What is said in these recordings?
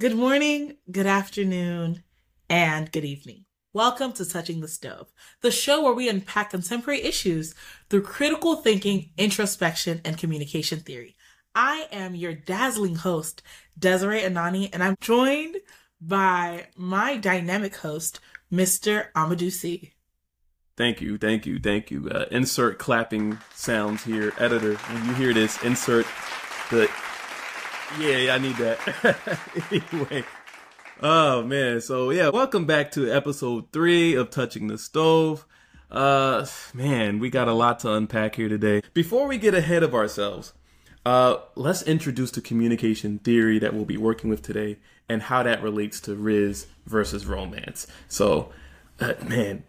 Good morning, good afternoon, and good evening. Welcome to Touching the Stove, the show where we unpack contemporary issues through critical thinking, introspection, and communication theory. I am your dazzling host, Desiree Anani, and I'm joined by my dynamic host, Mr. Amadou C. Thank you, thank you, thank you. Uh, insert clapping sounds here, editor. When you hear this, insert the. Yeah, I need that. anyway, oh man, so yeah, welcome back to episode three of Touching the Stove. Uh, man, we got a lot to unpack here today. Before we get ahead of ourselves, uh, let's introduce the communication theory that we'll be working with today and how that relates to Rizz versus romance. So, uh, man,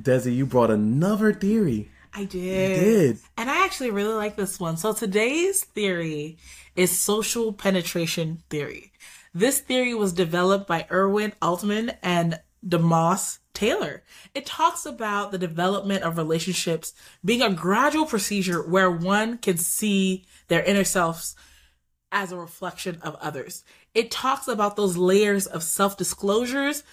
Desi, you brought another theory. I did. You did. And I actually really like this one. So today's theory is social penetration theory. This theory was developed by Irwin Altman and Dalmas Taylor. It talks about the development of relationships being a gradual procedure where one can see their inner selves as a reflection of others. It talks about those layers of self disclosures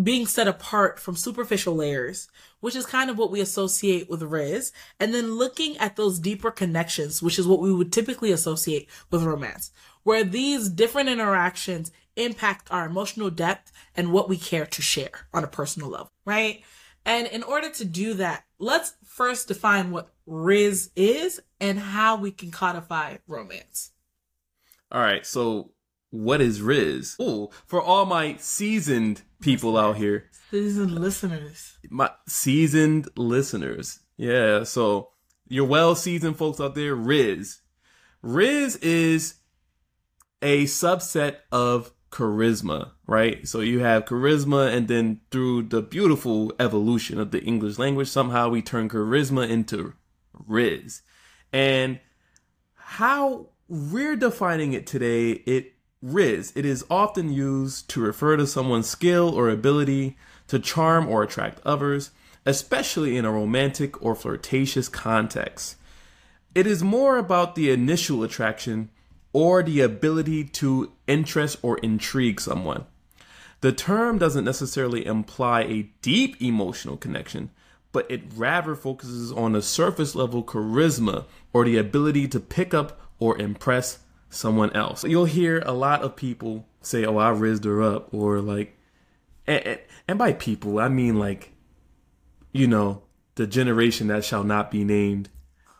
being set apart from superficial layers, which is kind of what we associate with Rizz, and then looking at those deeper connections, which is what we would typically associate with romance, where these different interactions impact our emotional depth and what we care to share on a personal level, right? And in order to do that, let's first define what Rizz is and how we can codify romance. All right, so what is Rizz? Oh, for all my seasoned people out here, seasoned listeners, my seasoned listeners, yeah. So your well seasoned folks out there, Rizz. Rizz is a subset of charisma, right? So you have charisma, and then through the beautiful evolution of the English language, somehow we turn charisma into Rizz. And how we're defining it today, it Rizz. It is often used to refer to someone's skill or ability to charm or attract others, especially in a romantic or flirtatious context. It is more about the initial attraction or the ability to interest or intrigue someone. The term doesn't necessarily imply a deep emotional connection, but it rather focuses on a surface level charisma or the ability to pick up or impress someone else. You'll hear a lot of people say, "Oh, I rizzed her up," or like, and, and by people I mean like, you know, the generation that shall not be named.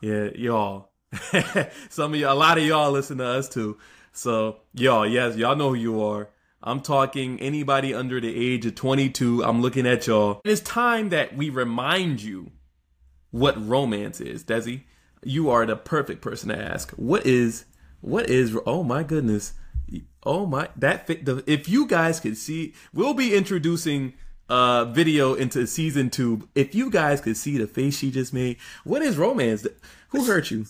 Yeah, y'all. Some of y'all, a lot of y'all listen to us too. So y'all, yes, y'all know who you are. I'm talking anybody under the age of 22. I'm looking at y'all. It's time that we remind you what romance is, Desi. You are the perfect person to ask. What is what is? Oh my goodness! Oh my that fit. The, if you guys could see, we'll be introducing uh video into season two. If you guys could see the face she just made, what is romance? Who hurt you?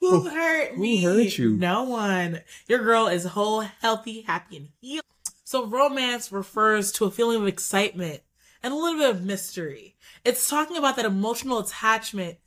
Who hurt me? Who hurt you? No one. Your girl is whole, healthy, happy, and healed. So romance refers to a feeling of excitement and a little bit of mystery. It's talking about that emotional attachment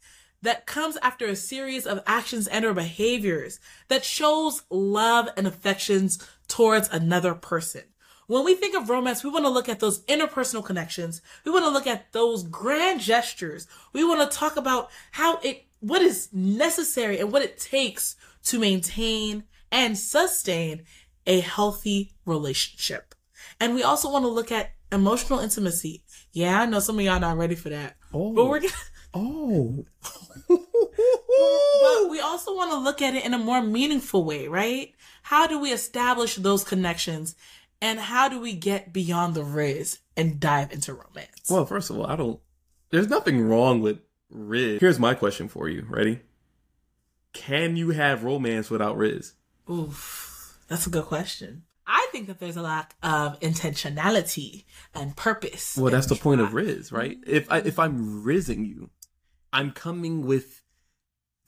that comes after a series of actions and or behaviors that shows love and affections towards another person. When we think of romance, we want to look at those interpersonal connections. We want to look at those grand gestures. We want to talk about how it, what is necessary and what it takes to maintain and sustain a healthy relationship. And we also want to look at emotional intimacy. Yeah, I know some of y'all not ready for that. Oh. But we're oh. gonna Oh. but we also want to look at it in a more meaningful way, right? How do we establish those connections and how do we get beyond the rizz and dive into romance? Well, first of all, I don't there's nothing wrong with rizz. Here's my question for you. Ready? Can you have romance without rizz? Oof. That's a good question. I think that there's a lack of intentionality and purpose. Well, that's the point of Rizz, right? If I if I'm rizzing you, I'm coming with.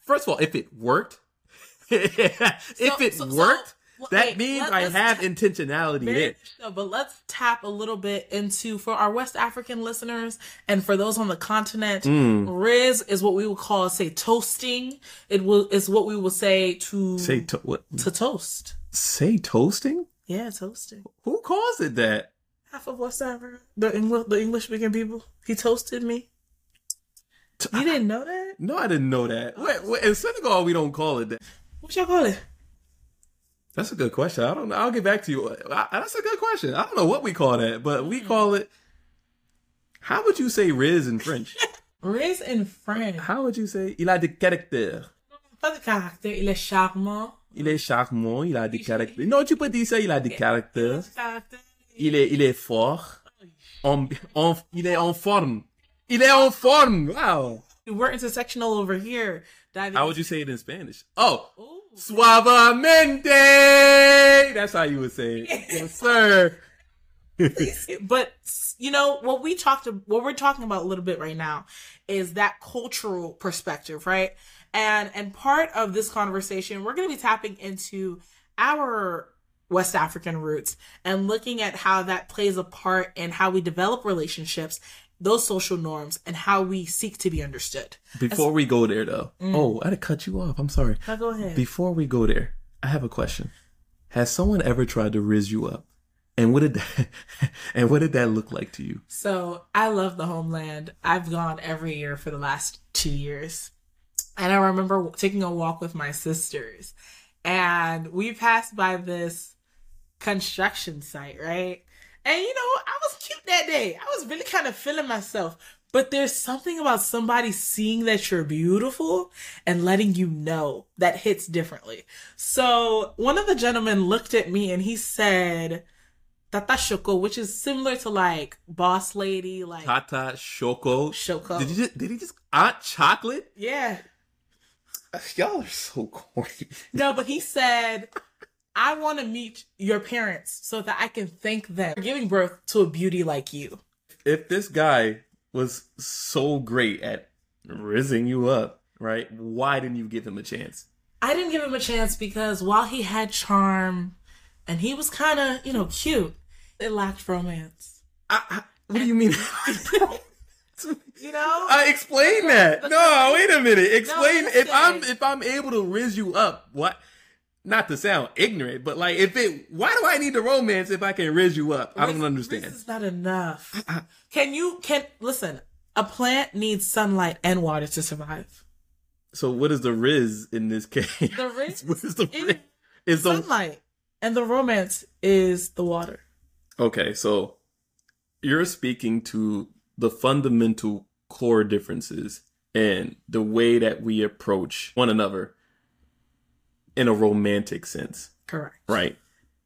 First of all, if it worked, if So- it so- so- worked, well, that wait, means I have ta- intentionality Very there. much so, but let's tap a little bit into for our West African listeners and for those on the continent. Mm. Rizz is what we would call say toasting. It will is what we will say to Say to- what? to toast. Say toasting? Yeah, toasting. Who calls it that? Half of West Africa, the English, the English speaking people. He toasted me. You didn't know that? No, I didn't know that. Oh. Wait, wait, in Senegal, we don't call it that. What y'all call it? That's a good question. I don't know. I'll get back to you. I, that's a good question. I don't know what we call that, but we hmm. call it. How would you say Rizz in French? Rizz in French. How would you say il a des caractères? Pas de caractère, il est charmant. Il est charmant, il a des caractères. Non, tu peux dire ça, il a des caractères. Il est, il est fort. En, en, il est en forme. Il est en forme. Wow. We're intersectional over here. Diving How would you say it in Spanish? Oh, Ooh. suavemente. That's how you would say it. Yes, sir. but you know what we talked what we're talking about a little bit right now is that cultural perspective right and and part of this conversation we're going to be tapping into our west african roots and looking at how that plays a part in how we develop relationships those social norms and how we seek to be understood Before we go there, though. Mm. Oh, I had to cut you off. I'm sorry. now go ahead Before we go there, I have a question. Has someone ever tried to rizz you up? And what did that, and what did that look like to you? So I love the homeland. I've gone every year for the last two years. And I remember taking a walk with my sisters. And we passed by this construction site, right? And you know, I was cute that day. I was really kind of feeling myself. But there's something about somebody seeing that you're beautiful and letting you know that hits differently. So one of the gentlemen looked at me and he said, Tata Shoko, which is similar to like boss lady, like Tata Shoko. Shoko. Did you just, did he just Aunt Chocolate? yeah. Y'all are so corny. No, but he said, I want to meet your parents so that I can thank them for giving birth to a beauty like you. If this guy was so great at rizzing you up, right? Why didn't you give him a chance? I didn't give him a chance because while he had charm and he was kind of, you know, cute, it lacked romance. I, I, what do you mean? You know? Uh, explain that. No, wait a minute. Explain if I'm if I'm able to rizz you up. What? Not to sound ignorant, but like if it, why do I need the romance if I can rizz you up? I don't understand. This is not enough. Can you can listen? A plant needs sunlight and water to survive. So what is the rizz in this case? The rizz what is the rizz? Is the Sunlight and the romance is the water. okay? So you're speaking to the fundamental core differences and the way that we approach one another in a romantic sense. Correct. Right.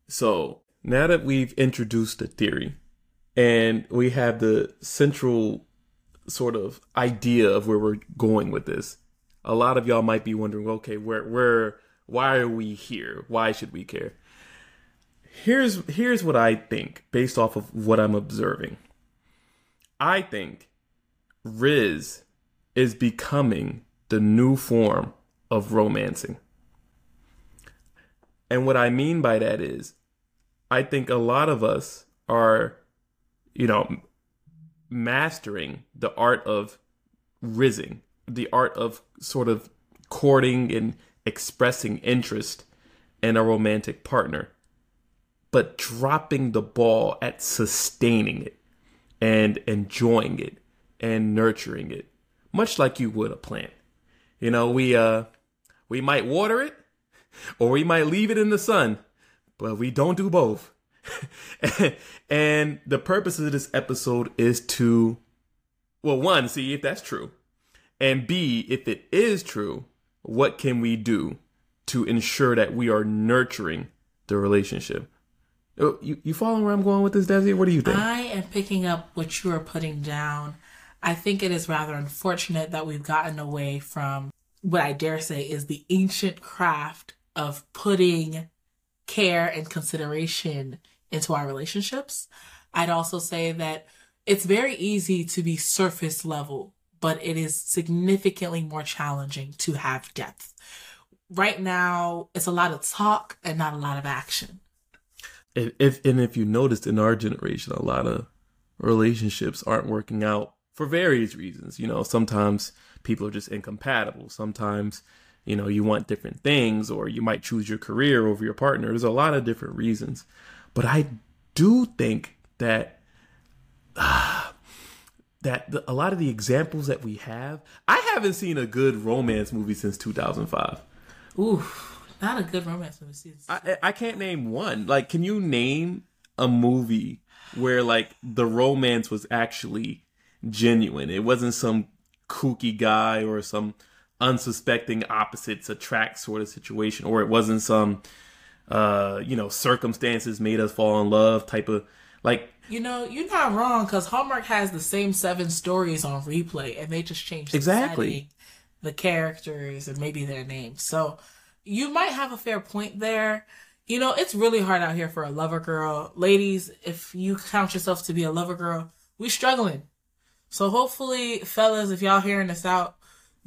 So now that we've introduced the theory and we have the central sort of idea of where we're going with this, a lot of y'all might be wondering, okay, where where why are we here? Why should we care? Here's here's what I think based off of what I'm observing. I think Rizz is becoming the new form of romancing. And what I mean by that is, I think a lot of us are, you know, mastering the art of rizzing, the art of sort of courting and expressing interest in a romantic partner, but dropping the ball at sustaining it and enjoying it and nurturing it, much like you would a plant. You know, we uh we might water it or we might leave it in the sun, but we don't do both. and the purpose of this episode is to, well, one, see if that's true, and B, if it is true, what can we do to ensure that we are nurturing the relationship? Oh, You, you following where I'm going with this, Desi? What do you think? I am picking up what you are putting down. I think it is rather unfortunate that we've gotten away from what I dare say is the ancient craft of putting care and consideration into our relationships. I'd also say that it's very easy to be surface level, but it is significantly more challenging to have depth. Right now, it's a lot of talk and not a lot of action. if, if and if you noticed in our generation, a lot of relationships aren't working out for various reasons. You know, sometimes people are just incompatible. Sometimes, you know, you want different things or you might choose your career over your partner. There's a lot of different reasons. But I do think that uh, that the, a lot of the examples that we have, I haven't seen a good romance movie since 2005. Ooh, not a good romance movie. Since I, I can't name one. Like, can you name a movie where like the romance was actually genuine? It wasn't some kooky guy or some unsuspecting opposites attract sort of situation, or it wasn't some uh, you know, circumstances made us fall in love type of like you know, you're not wrong because Hallmark has the same seven stories on replay, and they just changed the Exactly. setting, the characters, and maybe their names. So you might have a fair point there. You know, it's really hard out here for a lover girl, ladies. If you count yourself to be a lover girl, we struggling. So hopefully, fellas, if y'all hearing this out,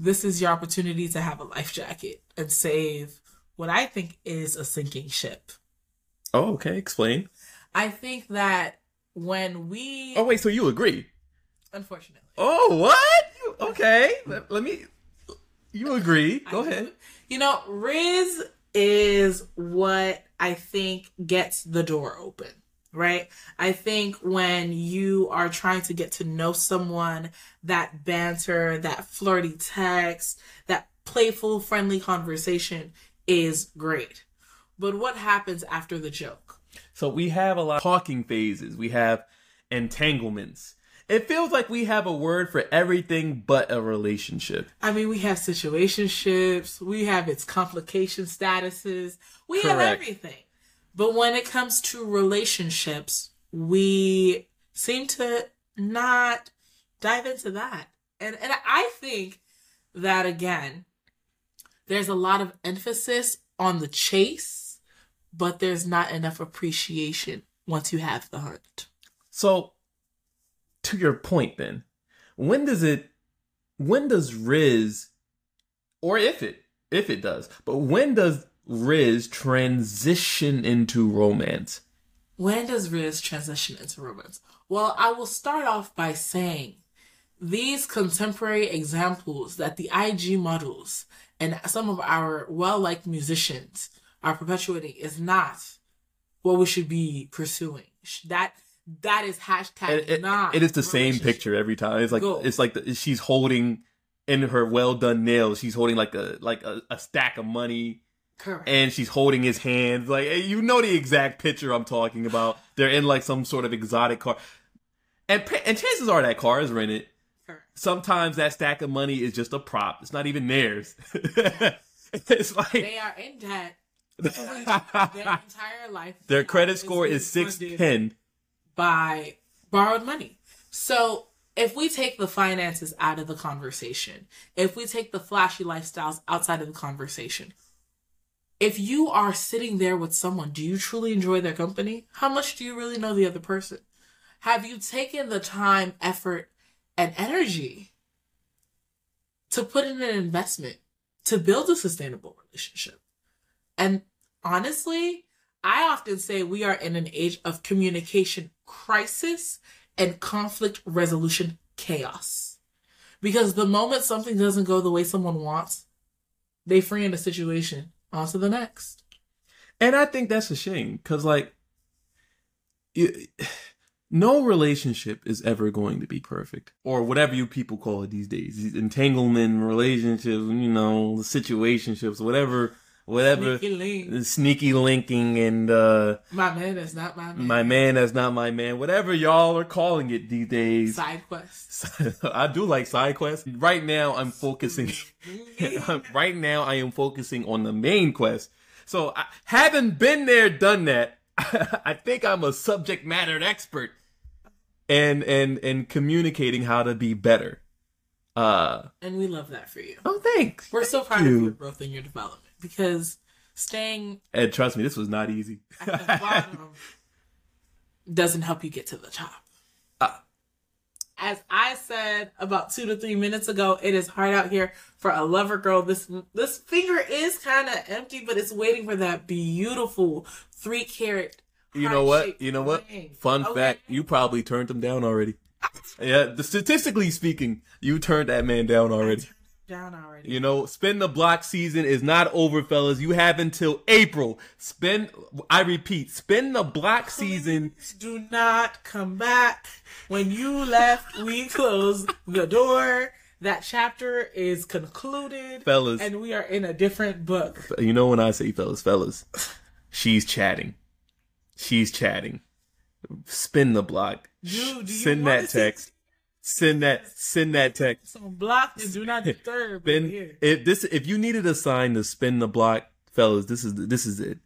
this is your opportunity to have a life jacket and save what I think is a sinking ship. Oh, okay, explain. I think that when we, Oh wait, so you agree? unfortunately, Oh, what? You- Okay, let, let me. You agree? Go I ahead. You know, Rizz is what I think gets the door open, right? I think when you are trying to get to know someone, that banter, that flirty text, that playful, friendly conversation is great. But what happens after the joke? So we have a lot of talking phases. We have entanglements. It feels like we have a word for everything but a relationship. I mean, we have situationships, we have its complication statuses, we have everything. But when it comes to relationships, we seem to not dive into that. And and I think that again, there's a lot of emphasis on the chase, but there's not enough appreciation once you have the hunt. So, to your point, then, when does it? When does Rizz, or if it, if it does, but when does Rizz transition into romance? When does Rizz transition into romance? Well, I will start off by saying these contemporary examples that the IG models and some of our well liked musicians are perpetuating is not what we should be pursuing. That that is hashtag It, it- not. it is the same picture every time. It's like Go. it's like the, she's holding in her well done nails. She's holding like a like a, a stack of money, Correct. and she's holding his hands. Like you know the exact picture I'm talking about. They're in like some sort of exotic car, and and chances are that car is rented. Correct. Sometimes that stack of money is just a prop. It's not even theirs. it's like They are in debt their entire life. their credit is score being is six funded by borrowed money. So if we take the finances out of the conversation, if we take the flashy lifestyles outside of the conversation, if you are sitting there with someone, do you truly enjoy their company? How much do you really know the other person? Have you taken the time, effort, and energy to put in an investment to build a sustainable relationship? And honestly, I often say we are in an age of communication crisis and conflict resolution chaos. Because the moment something doesn't go the way someone wants, they free in the situation. On to the next. And I think that's a shame because, like, you, no relationship is ever going to be perfect, or whatever you people call it these days. These Entanglement, relationships, you know, situationships, whatever, whatever. Sneaky link. Sneaky linking and uh, My man is not my man. my man that's not my man, whatever y'all are calling it these days. Side quest. I do like side quests. Right now, I'm focusing. right now, I am focusing on the main quest. So, I, having been there, done that, I think I'm a subject matter expert, and and and communicating how to be better. Uh And we love that for you. oh, thanks. We're so Thank proud of you. your growth and your development because staying And trust me, this was not easy. at the bottom doesn't help you get to the top. Uh. As I said about two to three minutes ago, it is hard out here for a lover girl. This this finger is kind of empty, but it's waiting for that beautiful three carat. You know what? You know what? ring. Fun Okay? fact: you probably turned him down already. yeah, the, statistically speaking, you turned that man down already. Down already. You know, spin the block season is not over, fellas. You have until April. Spin, I repeat, spin the block season. Please do not come back. When you left, we closed the door. That chapter is concluded, Fellas. and we are in a different book. You know when I say fellas, fellas, she's chatting. She's chatting. Spin the block. Dude, do you Send that text. Send that. Send that text. Some block and do not disturb Spin. If this, if you needed a sign to spin the block, fellas, this is this is it.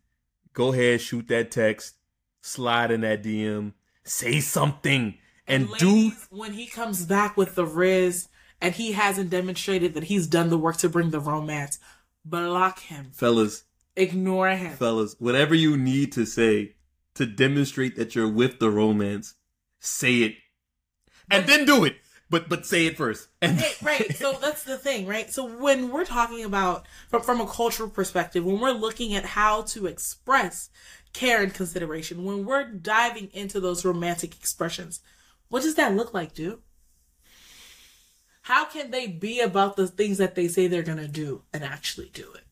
Go ahead, shoot that text, slide in that DM, say something, and, do. Ladies, when he comes back with the Rizz and he hasn't demonstrated that he's done the work to bring the romance, block him. Fellas, Ignore him. fellas, whatever you need to say to demonstrate that you're with the romance, say it, and then do it. But but say it first. And Right, right. So that's the thing, right? So when we're talking about from from a cultural perspective, when we're looking at how to express care and consideration, when we're diving into those romantic expressions, what does that look like, dude? How can they be about the things that they say they're gonna do and actually do it?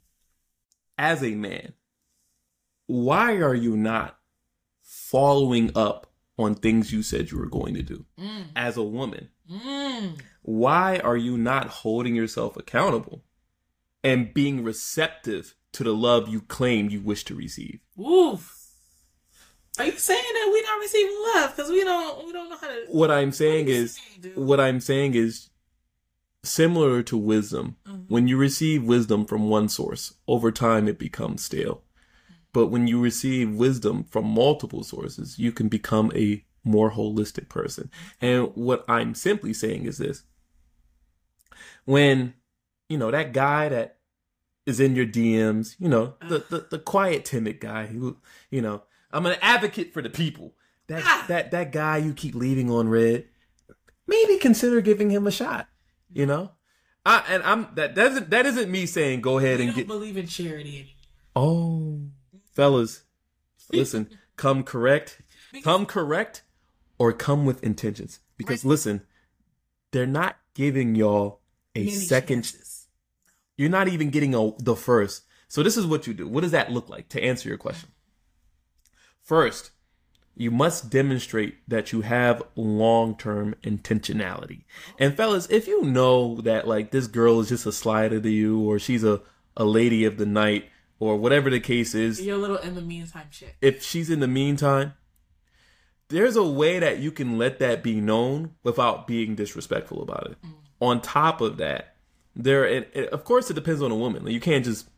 as a man, why are you not following up on things you said you were going to do? As a woman, Mm. why are you not holding yourself accountable and being receptive to the love you claim you wish to receive? Oof. Are you saying that we don't receiving love because we don't we don't know how to? What I'm saying What is, saying, what I'm saying is similar to wisdom. When you receive wisdom from one source, over time it becomes stale. But when you receive wisdom from multiple sources, you can become a more holistic person. And what I'm simply saying is this. When, you know, that guy that is in your DMs, you know, the, the, the quiet, timid guy who, you know, I'm an advocate for the people. That, Ah. that, that guy you keep leaving on red, maybe consider giving him a shot, you know? I, and I'm, that doesn't, that isn't me saying go ahead We and don't get, believe in charity anymore. Oh, fellas, listen, come correct, come correct, or come with intentions. Because listen, they're not giving y'all a Many second. chances. You're not even getting a the first. So this is what you do. What does that look like to answer your question? First, you must demonstrate that you have long-term intentionality. And fellas, if you know that like this girl is just a slider to you or she's a a lady of the night or whatever the case is, Your little in the meantime shit. if she's in the meantime, there's a way that you can let that be known without being disrespectful about it. Mm. On top of that, there, of course, it depends on a woman. Like, you can't just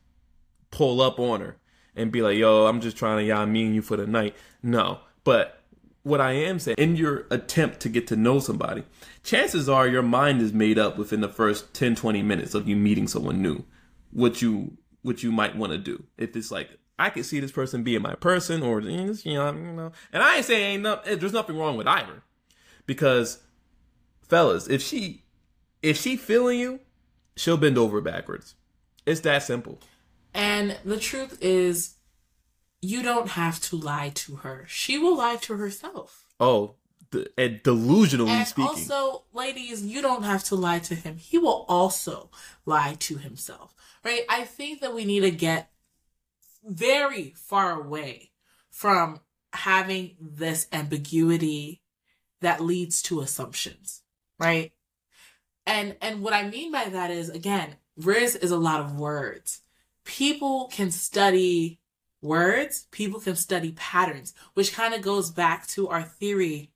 pull up on her and be like, "Yo, I'm just trying to y'all me and you for the night." No, but what I am saying, in your attempt to get to know somebody, chances are your mind is made up within the first 10, 20 minutes of you meeting someone new. What you what you might want to do. If it's like I could see this person being my person, or you know, you know, and I ain't saying ain't no, eh, there's nothing wrong with either, because fellas, if she if she feeling you, she'll bend over backwards. It's that simple. And the truth is, you don't have to lie to her. She will lie to herself. Oh, and delusionally And speaking. also, ladies, you don't have to lie to him. He will also lie to himself. Right? I think that we need to get very far away from having this ambiguity that leads to assumptions. Right? And and what I mean by that is again, Rizz is a lot of words. People can study words, people can study patterns, which kind of goes back to our theory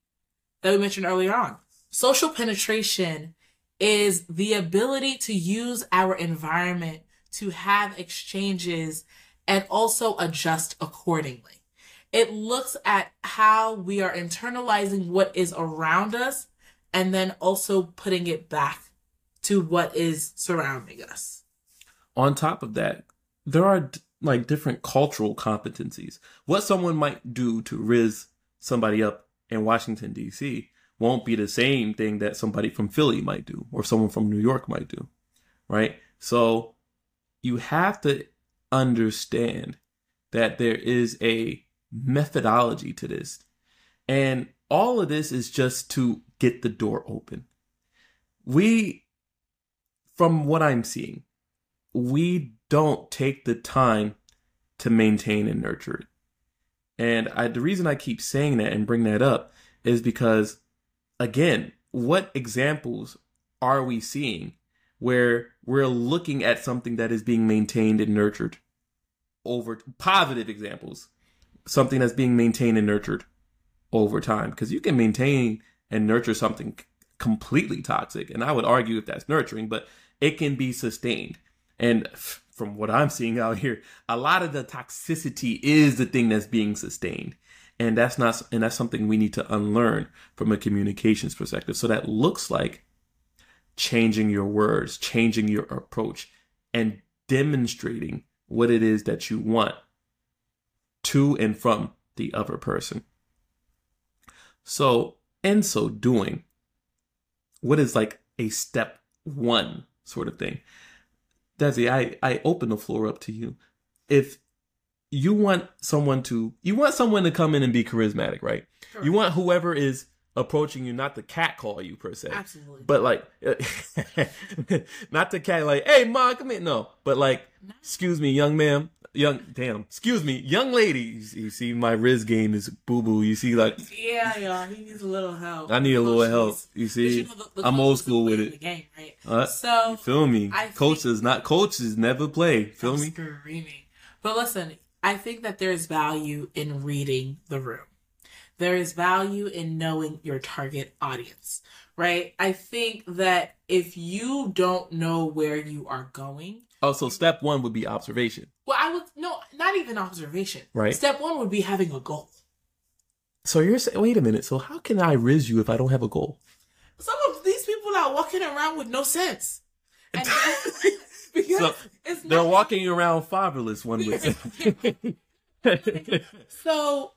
that we mentioned earlier on. Social penetration is the ability to use our environment to have exchanges and also adjust accordingly. It looks at how we are internalizing what is around us and then also putting it back to what is surrounding us. on top of that, there are like different cultural competencies. What someone might do to rizz somebody up in Washington D.C. won't be the same thing that somebody from Philly might do or someone from New York might do, right? So you have to understand that there is a methodology to this. And all of this is just to get the door open. We from what I'm seeing, we don't take the time to maintain and nurture it. And I, the reason I keep saying that and bring that up is because, again, what examples are we seeing where we're looking at something that is being maintained and nurtured over positive examples, something that's being maintained and nurtured over time? Because you can maintain and nurture something completely toxic. And I would argue if that's nurturing, but it can be sustained. And from what I'm seeing out here, a lot of the toxicity is the thing that's being sustained. And that's not, and that's something we need to unlearn from a communications perspective. So that looks like changing your words, changing your approach, and demonstrating what it is that you want to and from the other person. So, in so doing, what is like a step one sort of thing? Desi, I, I open the floor up to you. If you want someone to, you want someone to come in and be charismatic, right? Correct. You want whoever is approaching you not to cat call you per se, Absolutely. but like, not to cat like, hey, ma, come in. No, but like, excuse me, young ma'am, young, damn, excuse me, young lady. You see, my Rizz game is boo boo. You see, like, yeah, y'all, he needs a little help. I need a little help. you see, you know the- the I'm old school with it. Game, right? Uh, so Feel me? I coaches, not coaches, never play. Feel I'm me? Screaming. But listen, I think that there's value in reading the room. There is value in knowing your target audience, right? I think that if you don't know where you are going, Oh, so step one would be observation. well, I would no, not even observation. Right. Step one would be having a goal. So you're saying, wait a minute. So how can I rizz you if I don't have a goal? Some of these people are walking around with no sense. And because So, They're not walking around fatherless, one would say. So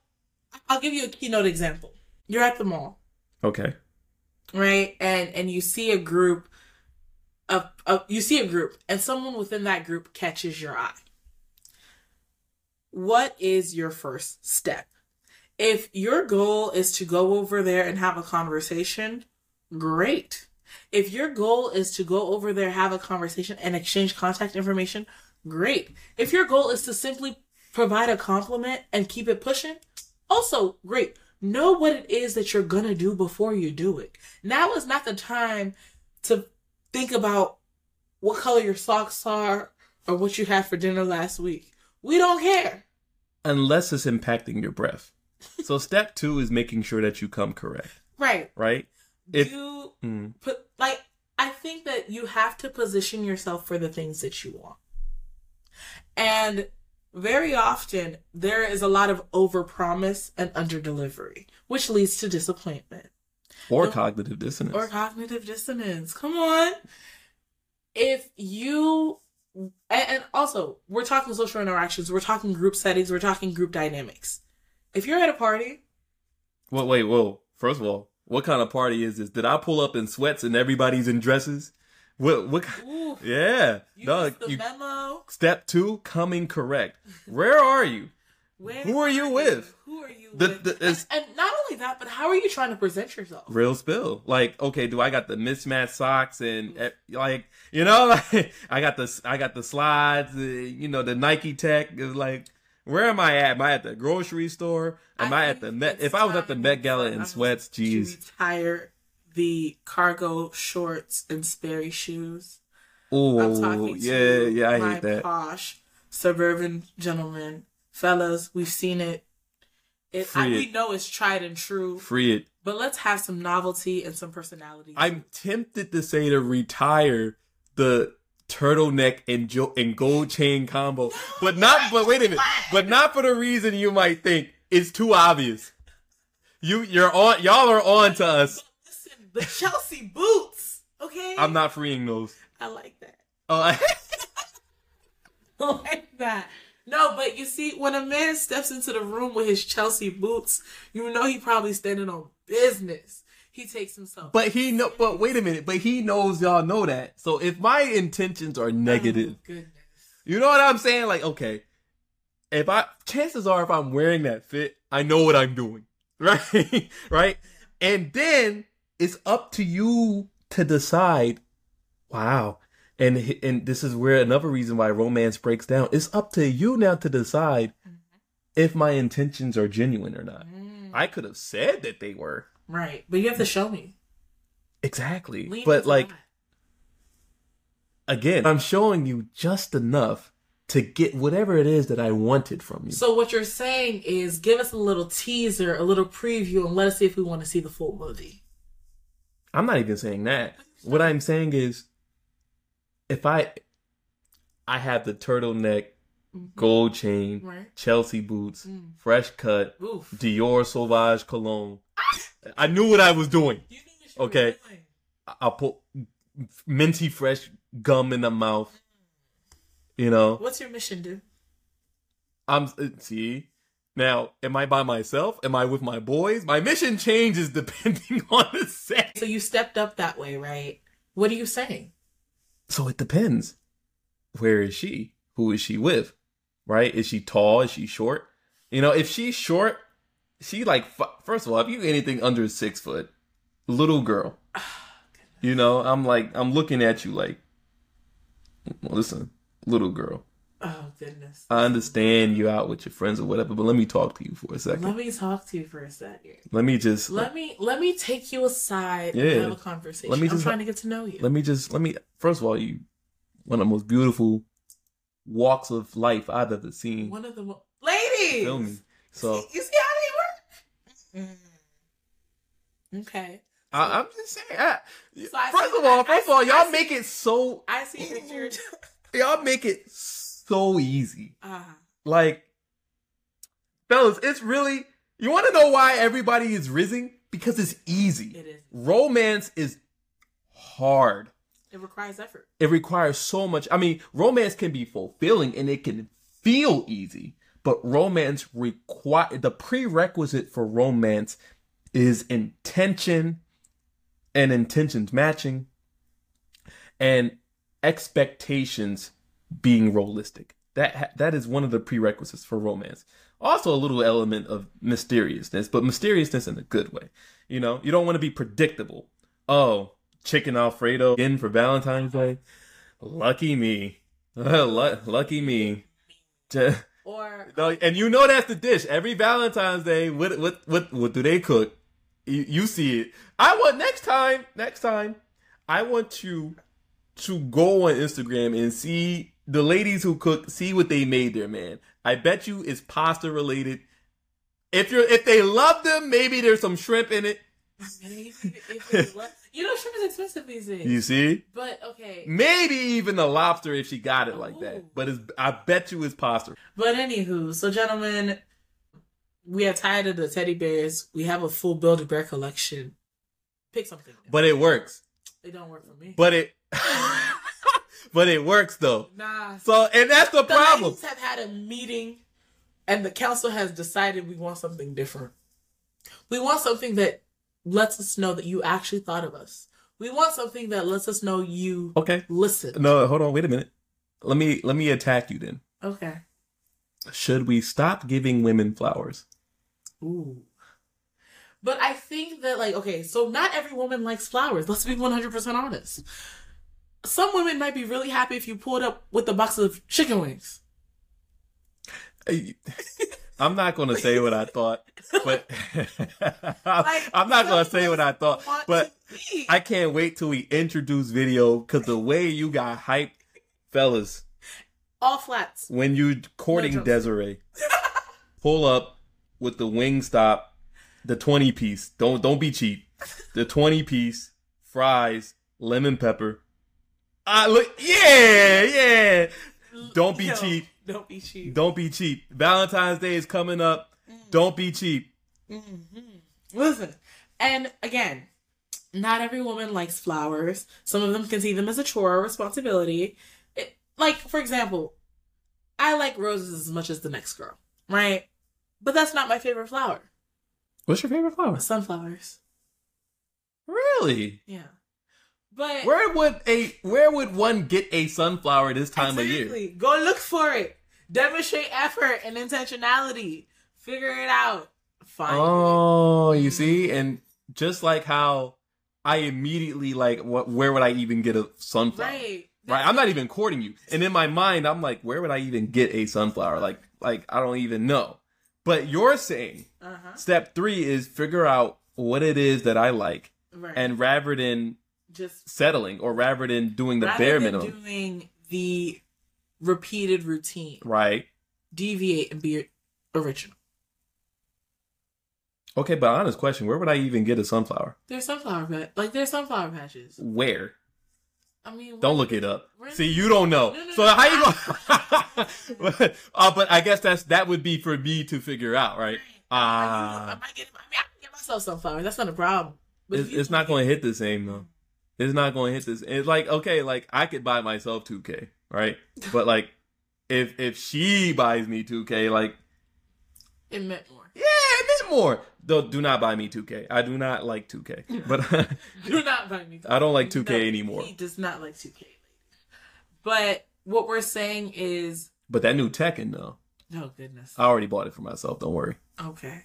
I'll give you a keynote example. You're at the mall, okay. right? And and you see a group of, of you see a group and someone within that group catches your eye. What is your first step? If your goal is to go over there and have a conversation, great. If your goal is to go over there, have a conversation, and exchange contact information, great. If your goal is to simply provide a compliment and keep it pushing, also great. Know what it is that you're gonna do before you do it. Now is not the time to think about what color your socks are or what you had for dinner last week. We don't care. Unless it's impacting your breath. So step two is making sure that you come correct, Right. right? If you mm, put like I think that you have to position yourself for the things that you want. And very often there is a lot of overpromise and underdelivery, which leads to disappointment or No. cognitive dissonance. or cognitive dissonance. Come on. If you and, and also we're talking social interactions, we're talking group settings, we're talking group dynamics. If you're at a party, Well, wait, whoa. First of all, what kind of party is this? Did I pull up in sweats and everybody's in dresses? What? What? ooh, Yeah. you No. the You, memo. step two, coming correct. Where are you? Where Who are you with? Who are you The- with? the- and, and not only that, but how are you trying to present yourself? Real spill. Like, okay, do I got the mismatched socks and eh, like, you know, like, I got the I got the slides, the, you know, the Nike Tech. Is like, where am I at? Am I at the grocery store? Am I, at the Met? If I was at the Met Gala in sweats, jeez. retire the cargo shorts and Sperry shoes. Oh, yeah, yeah, I my hate that. posh suburban gentlemen, fellas. We've seen it. It I, Free we know it's tried and true, Free it. but let's have some novelty and some personality. I'm tempted to say to retire the turtleneck and jo- and gold chain combo, but not. But wait a minute. But not for the reason you might think. It's too obvious. You you're on. Y'all are on to us. The Chelsea boots. Okay, I'm not freeing those. I like that. Oh, I- I like that. No, but you see, when a man steps into the room with his Chelsea boots, you know he probably standing on business. He takes himself. but he know. But wait a minute. But he knows y'all know that. So if my intentions are oh, negative, Oh, goodness. you know what I'm saying? Like, okay, if I chances are if I'm wearing that fit, I know what I'm doing, right? right? And then it's up to you to decide. Wow, And and this is where another reason why romance breaks down. It's up to you now to decide mm-hmm. if my intentions are genuine or not. Mm. I could have said that they were. Right. But you have to show me. Exactly. Lean but like again, I'm showing you just enough to get whatever it is that I wanted from you. So what you're saying is give us a little teaser, a little preview, and let us see if we want to see the full movie. I'm not even saying that. What I'm saying is if I I have the turtleneck, gold chain, Right. Chelsea boots, Mm. fresh cut, Oof. Dior Sauvage cologne. I knew what I was doing. You knew what you were Okay. I- I'll put minty fresh gum in the mouth. You know, What's your mission, dude? I'm uh, see. Now, am I by myself? Am I with my boys? My mission changes depending on the set. So you stepped up that way, right? What are you saying? So it depends. Where is she? Who is she with? Right? Is she tall? Is she short? You know, if she's short, she like f- first of all, if you anything under six foot, little girl. You know, I'm like I'm looking at you like, well, listen, little girl. Oh goodness. I understand you out with your friends or whatever, but let me talk to you for a second. Let me talk to you for a second. Let me just Let me let me take you aside Yeah. and have a conversation. Let me I'm just- trying to get to know you. let me just let me first of all you one of the most beautiful walks of life I've ever seen. One of the mo- ladies. Feel me? So you see how they work? Mm. Okay. I, I'm just saying. I, So I first see- of all, I- first of all, y'all see- make it so I see picture. y'all make it so easy. Ah, Like, fellas, it's really. You want to know why everybody is rising? Because it's easy. it is. Romance is hard. It requires effort. It requires so much. I mean, romance can be fulfilling and it can feel easy, but romance require the prerequisite for romance is intention and intentions matching and expectations being realistic. That ha- that is one of the prerequisites for romance. Also, a little element of mysteriousness, but mysteriousness in a good way. You know, you don't want to be predictable. Oh, chicken Alfredo again for Valentine's Day. Lucky me. Lucky me. Or no, and you know that's the dish. Every Valentine's Day, what what what what do they cook? You, you see it. I want next time. Next time, I want you to go on Instagram and see the ladies who cook. See what they made there, man. I bet you it's pasta related. If you're if they love them, maybe there's some shrimp in it. maybe if it you know shrimp is expensive these days. You see? But okay. Maybe even the lobster if she got it like Ooh. that. But it's I bet you it's pasta. But anywho, so gentlemen, we are tired of the teddy bears. We have a full Build a Bear collection. Pick something. But it works. it don't work for me. But it But it works though. nah. So and that's the The problem. ladies have had a meeting, and the council has decided we want something different. We want something that lets us know that you actually thought of us. We want something that lets us know you Okay. listen. No, hold on, wait a minute. Let me let me attack you then. Okay. Should we stop giving women flowers? Ooh. But I think that, like, okay, so not every woman likes flowers. Let's be 100% honest. Some women might be really happy if you pulled up with a box of chicken wings. I'm not gonna say what I thought, but I'm not gonna say what I thought, but. I can't wait till we introduce video because the way you got hyped, fellas, All flats. when you courting No. Desiree, pull up with the Wingstop, the 20 piece. Don't don't be cheap. The 20 piece, fries, lemon pepper. Ah, look, yeah, yeah. Don't be Yo, cheap. Don't be cheap. Don't be cheap. Valentine's Day is coming up. Don't be cheap. Listen, and again, not every woman likes flowers. Some of them can see them as a chore or responsibility. It, like, for example, I like roses as much as the next girl, right? But that's not my favorite flower. What's your favorite flower? Sunflowers. Really? Yeah. But Where would a where would one get a sunflower this time of year? Exactly. Go look for it. Demonstrate effort and intentionality. Figure it out. Find it. Oh, you see, and just like how I immediately like, what? Where would I even get a sunflower? Right. right? I'm not even courting you. And in my mind, I'm like, where would I even get a sunflower? Like, like I don't even know. But you're saying Uh-huh. step three is figure out what it is that I like, Right. and rather than just settling or rather than doing the rather bare than minimum, doing the repeated routine, right? deviate and be original. Okay, but honest question: Where would I even get a sunflower? There's sunflower patch, like there's sunflower patches. Where? I mean, Don't look it up. See, you don't know. No, no, so no. how you going? uh, but I guess that's that would be for me to figure out, right? I Ah, might get, I mean, I can get myself sunflowers. That's not a problem. But it's, it's not going to hit the same though. It's not going to hit this. It's like okay, like I could buy myself 2K, right? But like, if if she buys me 2K, like It meant more. yeah, it meant more. Though, do not buy me 2K. I do not like 2K, but Do not buy me. I don't like 2K No, anymore. He does not like 2K. But what we're saying is, But that new Tekken though, oh goodness. I already bought it for myself. Don't worry. Okay.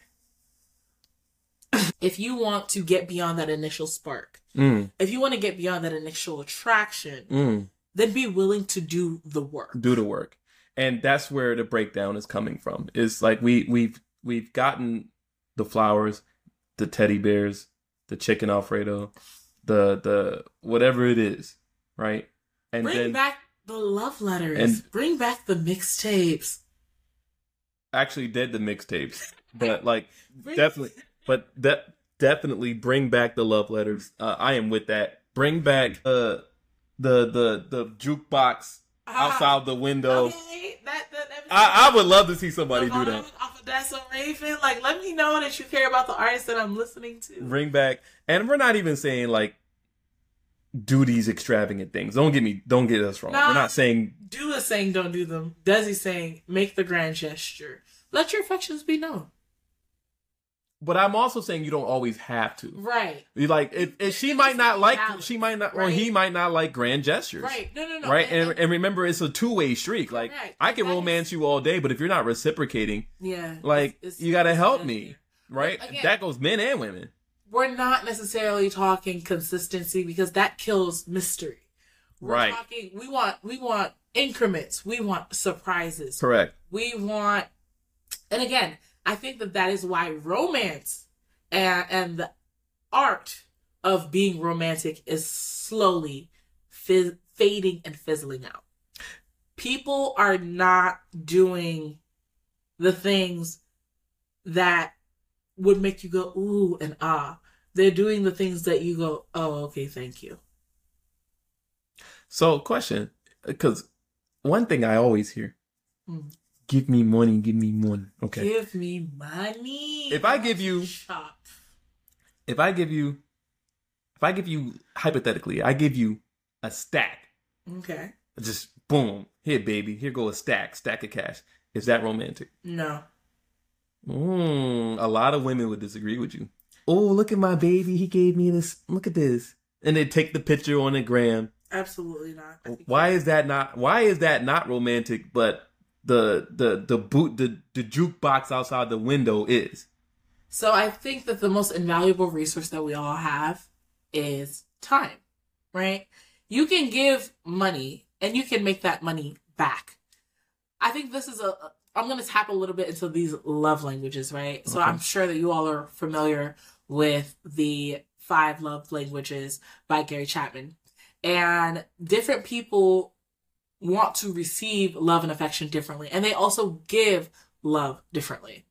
If you want to get beyond that initial spark, Mm, if you want to get beyond that initial attraction, mm. then be willing to do the work. do the work and that's where the breakdown is coming from is like we we've we've gotten the flowers the teddy bears the chicken alfredo the the whatever it is right and Bring then back the love letters. And- Bring back the mixtapes. actually did the mixtapes but like definitely but that definitely bring back the love letters uh, i am with that bring back uh the the the jukebox Ah, outside the window Okay, that, that, that I, I would love to see somebody do that Off of That's So Raven. Like, let me know that you care about the artist that I'm listening to. bring back and we're not even saying like do these extravagant things don't get me don't get us wrong we're not saying Do is saying don't do them. Desi saying make the grand gesture. Let your affections be known. But i'm also saying you don't always have to Right. You like if, if she might not like she might not or he might not like grand gestures Right. No, no, no. right and, and remember it's a two-way streak like Correct. i can That is- romance you all day but if you're not reciprocating yeah. like it's- it's- you gotta help me right Again- that goes men and women We're not necessarily talking consistency because that kills mystery. We're Right. talking we want we want increments. We want surprises. correct we want and again i think that that is why romance and, and the art of being romantic is slowly fizz- fading and fizzling out. People are not doing the things that would make you go ooh and ah. They're doing the things that you go oh okay thank you. So question because one thing i always hear Mm. Give me money give me money okay give me money If I give you- Shop. if I give you, if I give you hypothetically, I give you a stack, okay just boom, here, baby, here go a stack, stack of cash. Is that romantic? no Mm, a lot of women would disagree with you. Oh, look at my baby, he gave me this. Look at this, and they take the picture on the gram. Absolutely not. Why is that not? Why is that not romantic? But the the the boot the the jukebox outside the window is. So I think that the most invaluable resource that we all have is time, right? You can give money and you can make that money back. I think this is a I'm going to tap a little bit into these love languages, right? So I'm sure that you all are familiar with the five love languages by Gary Chapman. And different people want to receive love and affection differently, and they also give love differently.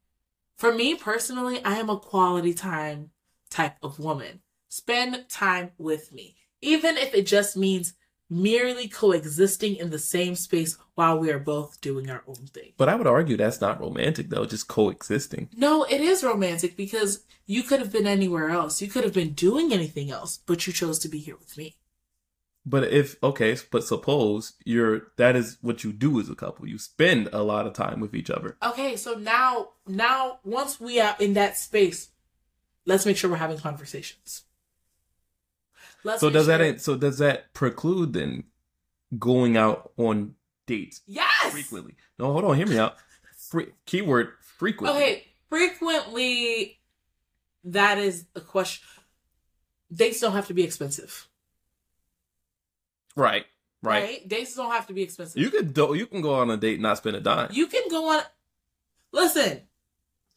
For me personally, I am a quality time type of woman. Spend time with me, even if it just means merely coexisting in the same space while we are both doing our own thing. But I would argue that's not romantic though, just coexisting. No, it is romantic because you could have been anywhere else. You could have been doing anything else, but you chose to be here with me. But if okay, but suppose you're that is what you do as a couple. You spend a lot of time with each other. Okay, so now, now, once we are in that space, let's make sure we're having conversations. Let's So does sure- that so does that preclude then going out on dates Yes. frequently? No, hold on, hear me out. Free, keyword frequently. Okay, frequently, that is a question. Dates don't have to be expensive. Right. Right. right? Dates don't have to be expensive. You could do, you can go on a date and not spend a dime. You can go on. Listen,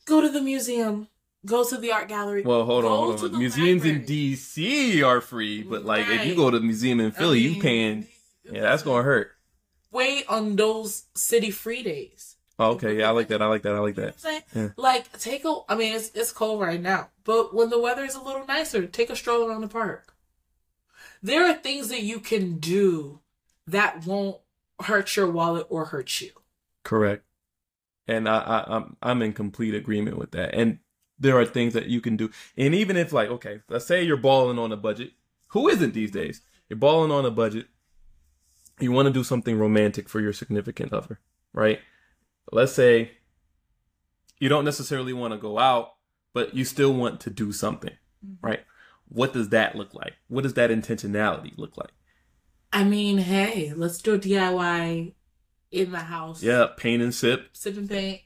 go to the museum, go to the art gallery. well, hold on, go hold to on. the Museums in. DC are free, but like if you go to a museum in I Philly, you mean, paying. Yeah, that's gonna hurt. Wait on those city free days. Oh, okay, yeah, I like that. I like that. I like You know that. what I'm? Yeah. Like, take a. I mean, it's it's cold right now, but when the weather is a little nicer, take a stroll around the park. There are things that you can do that won't hurt your wallet or hurt you. Correct. And I, I I'm I'm in complete agreement with that. And there are things that you can do. And even if like, okay, let's say you're balling on a budget. Who isn't these days? You're balling on a budget. You want to do something romantic for your significant other, right? Let's say you don't necessarily want to go out, but you still want to do something, mm-hmm. right? What does that look like? What does that intentionality look like? I mean, hey, let's do a DIY in the house. Yeah, paint and sip. sip and paint.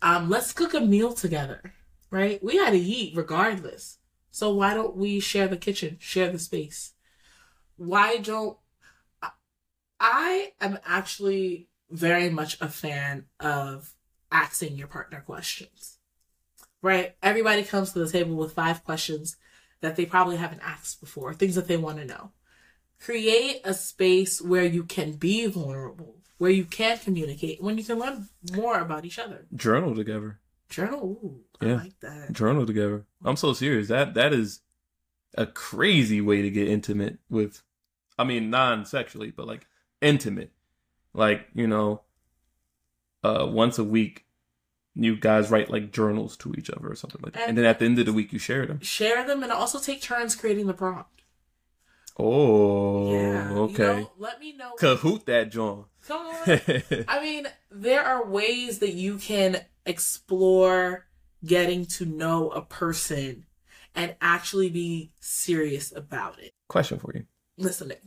Um, let's cook a meal together, right? We gotta eat regardless. So why don't we share the kitchen, share the space? Why don't I- I am actually very much a fan of asking your partner questions. Right? Everybody comes to the table with five questions that they probably haven't asked before, things that they want to know. Create a space where you can be vulnerable, where you can communicate, when you can learn more about each other. Journal together. Journal, ooh, I Yeah. like that. journal together. I'm so serious. That that is a crazy way to get intimate with I mean non-sexually, but like intimate. Like, you know, uh once a week you guys write like journals to each other or something like that. And then at the end of the week you share them. Share them and also take turns creating the prompt. Oh, yeah. you okay. know, let me know. Kahoot that John. Come on. I mean, there are ways that you can explore getting to know a person and actually be serious about it. Question for you. Listening.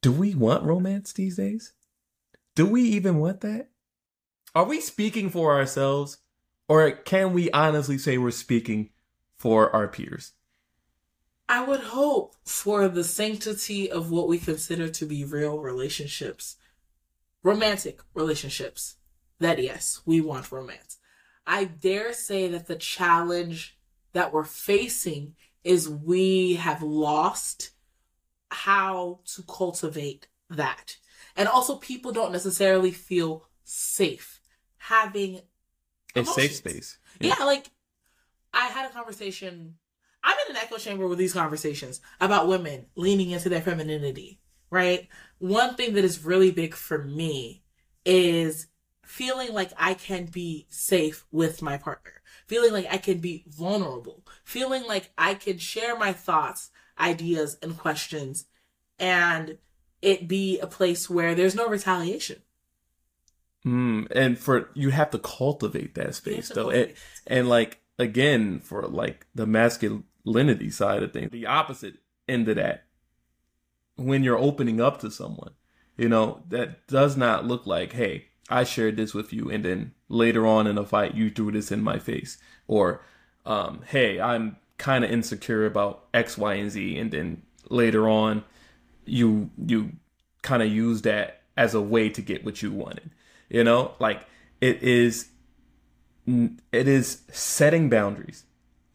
Do we want romance these days? Do we even want that? Are we speaking for ourselves? Or can we honestly say we're speaking for our peers? I would hope for the sanctity of what we consider to be real relationships, romantic relationships, that yes, we want romance. I dare say that the challenge that we're facing is we have lost how to cultivate that. And also, people don't necessarily feel safe having A safe space. yeah. like I had a conversation. I'm in an echo chamber with these conversations about women leaning into their femininity, right? One thing that is really big for me is feeling like I can be safe with my partner, feeling like I can be vulnerable, feeling like I can share my thoughts, ideas, and questions, and it be a place where there's no retaliation. Mm, and for you have to cultivate that space though. And, and like again, for like the masculinity side of things, the opposite end of that, when you're opening up to someone, you know, that does not look like, hey, I shared this with you, and then later on in a fight, you threw this in my face, or, um, hey, I'm kind of insecure about X, Y, and Z, and then later on, you you kind of use that as a way to get what you wanted. You know, like it is it is setting boundaries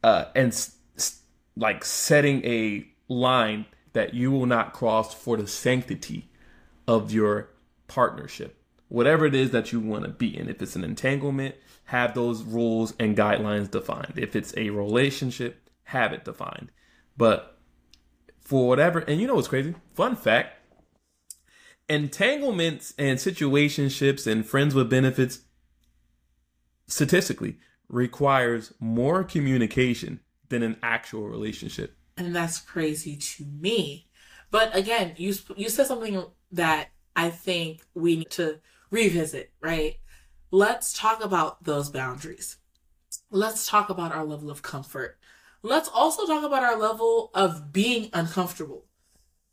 uh and s- s- like setting a line that you will not cross for the sanctity of your partnership. Whatever it is that you want to be in if it's an entanglement have those rules and guidelines defined. If it's a relationship have it defined. But for whatever and you know what's crazy? Fun fact entanglements and situationships and friends with benefits statistically requires more communication than an actual relationship. and that's crazy to me. But again, you you said something that I think we need to revisit, right? Let's talk about those boundaries. Let's talk about our level of comfort. Let's also talk about our level of being uncomfortable.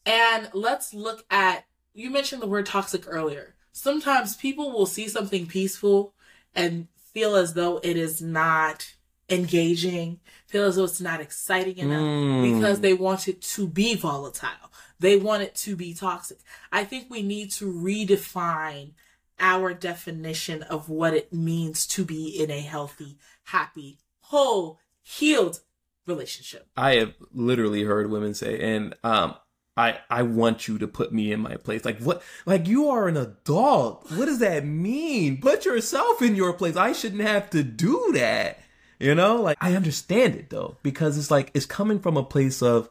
And let's look at you mentioned the word toxic earlier. Sometimes people will see something peaceful and feel as though it is not engaging, feel as though it's not exciting enough Mm. because they want it to be volatile. They want it to be toxic. I think we need to redefine our definition of what it means to be in a healthy, happy, whole, healed relationship. I have literally heard women say, and um, I I want you to put me in my place. Like what? Like you are an adult. What does that mean? Put yourself in your place. I shouldn't have to do that. You know, like I understand it though because it's like it's coming from a place of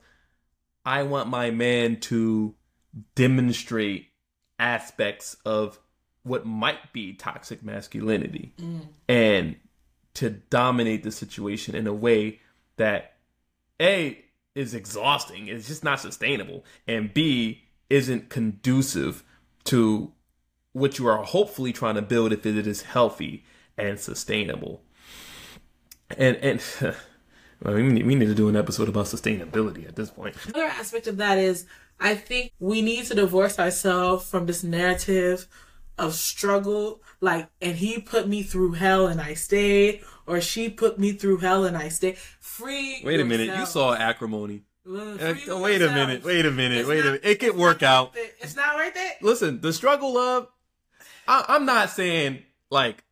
I want my man to demonstrate aspects of what might be toxic masculinity mm. and to dominate the situation in a way that a is exhausting it's just not sustainable and b isn't conducive to what you are hopefully trying to build if it is healthy and sustainable. And and well, we, need, we need to do an episode about sustainability at this point. Another aspect of that is I think we need to divorce ourselves from this narrative of struggle. Like, and he put me through hell and I stayed, or she put me through hell and I stayed. Free. wait a minute you saw acrimony Well, Uh, wait a minute wait a minute It's wait a minute it can it's work out. It's not worth it. listen, the struggle of, I, I'm not saying like,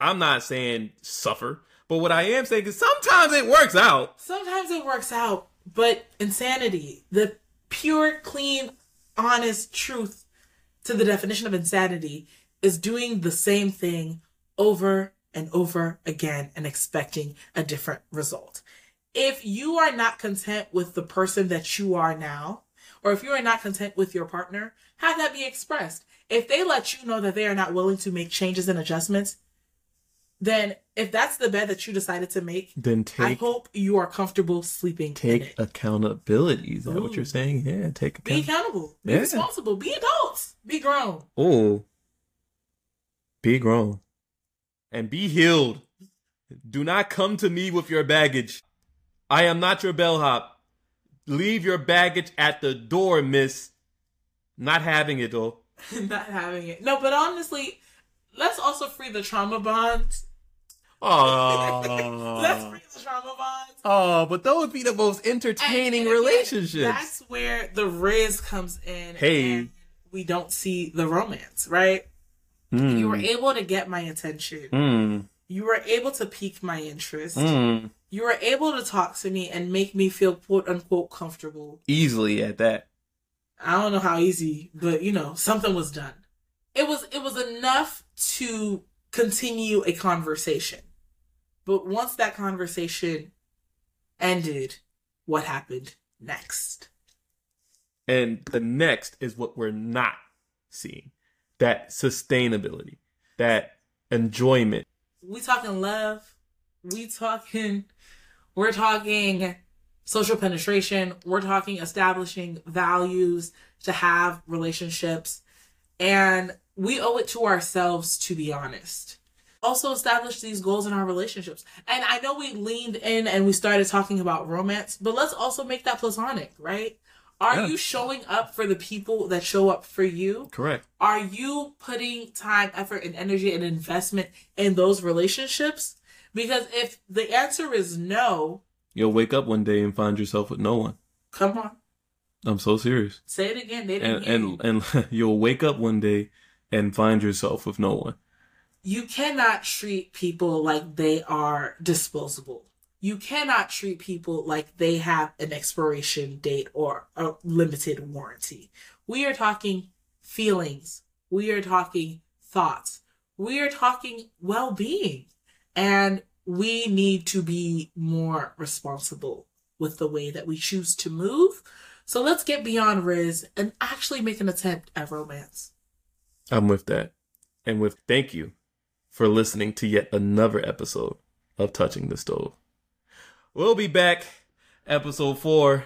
I'm not saying suffer, but what I am saying is sometimes it works out. Sometimes it works out, but insanity, the pure, clean, honest truth to the definition of insanity is doing the same thing over and over again and expecting a different result. If you are not content with the person that you are now, or if you are not content with your partner, have that be expressed. If they let you know that they are not willing to make changes and adjustments, then if that's the bed that you decided to make, Then take. I hope you are comfortable sleeping in take it. accountability. Is that what you're saying? Yeah, take accountability. Be accountable. Be Yeah. responsible. Be adults. Be grown. Oh, be grown and be healed. Do not come to me with your baggage. I am not your bellhop. Leave your baggage at the door, miss. Not having it though. Not having it. No, but honestly, let's also free the trauma bonds. Let's Oh, the trauma bonds. oh, but those would be the most entertaining and again, relationships. That's where the Rizz comes in. Hey. and we don't see the romance, right? Mm, You were able to get my attention. mm, You were able to pique my interest. mm. You were able to talk to me and make me feel quote unquote comfortable. Easily at that. I don't know how easy, but you know, something was done. It was it was enough to continue a conversation. But once that conversation ended, what happened next? And the next is what we're not seeing. That sustainability, that enjoyment. We talking love, we talking we're talking social penetration, we're talking establishing values to have relationships, and we owe it to ourselves to be honest. Also establish these goals in our relationships. And I know we leaned in and we started talking about romance, but let's also make that platonic, right? Are Yeah. you showing up for the people that show up for you? Correct. Are you putting time, effort, and energy and investment in those relationships? Because if the answer is no, You'll wake up one day and find yourself with no one. come on, I'm so serious. say it again. They didn't And and and you'll wake up one day and find yourself with no one. You cannot treat people like they are disposable. You cannot treat people like they have an expiration date or a limited warranty. We are talking feelings. We are talking thoughts. We are talking well being. And we need to be more responsible with the way that we choose to move. So let's get beyond Rizz and actually make an attempt at romance. I'm with that. And with thank you for listening to yet another episode of Touching the Stove. We'll be back. Episode four.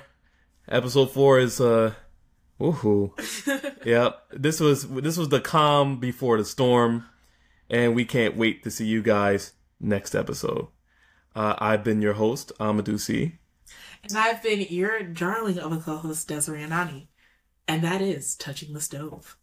Episode four is uh woohoo. yep. This was this was the calm before the storm. And we can't wait to see you guys next episode. Uh, I've been your host, Amadou C. And I've been your darling of a co-host, Desiree Anani. And that is Touching the Stove.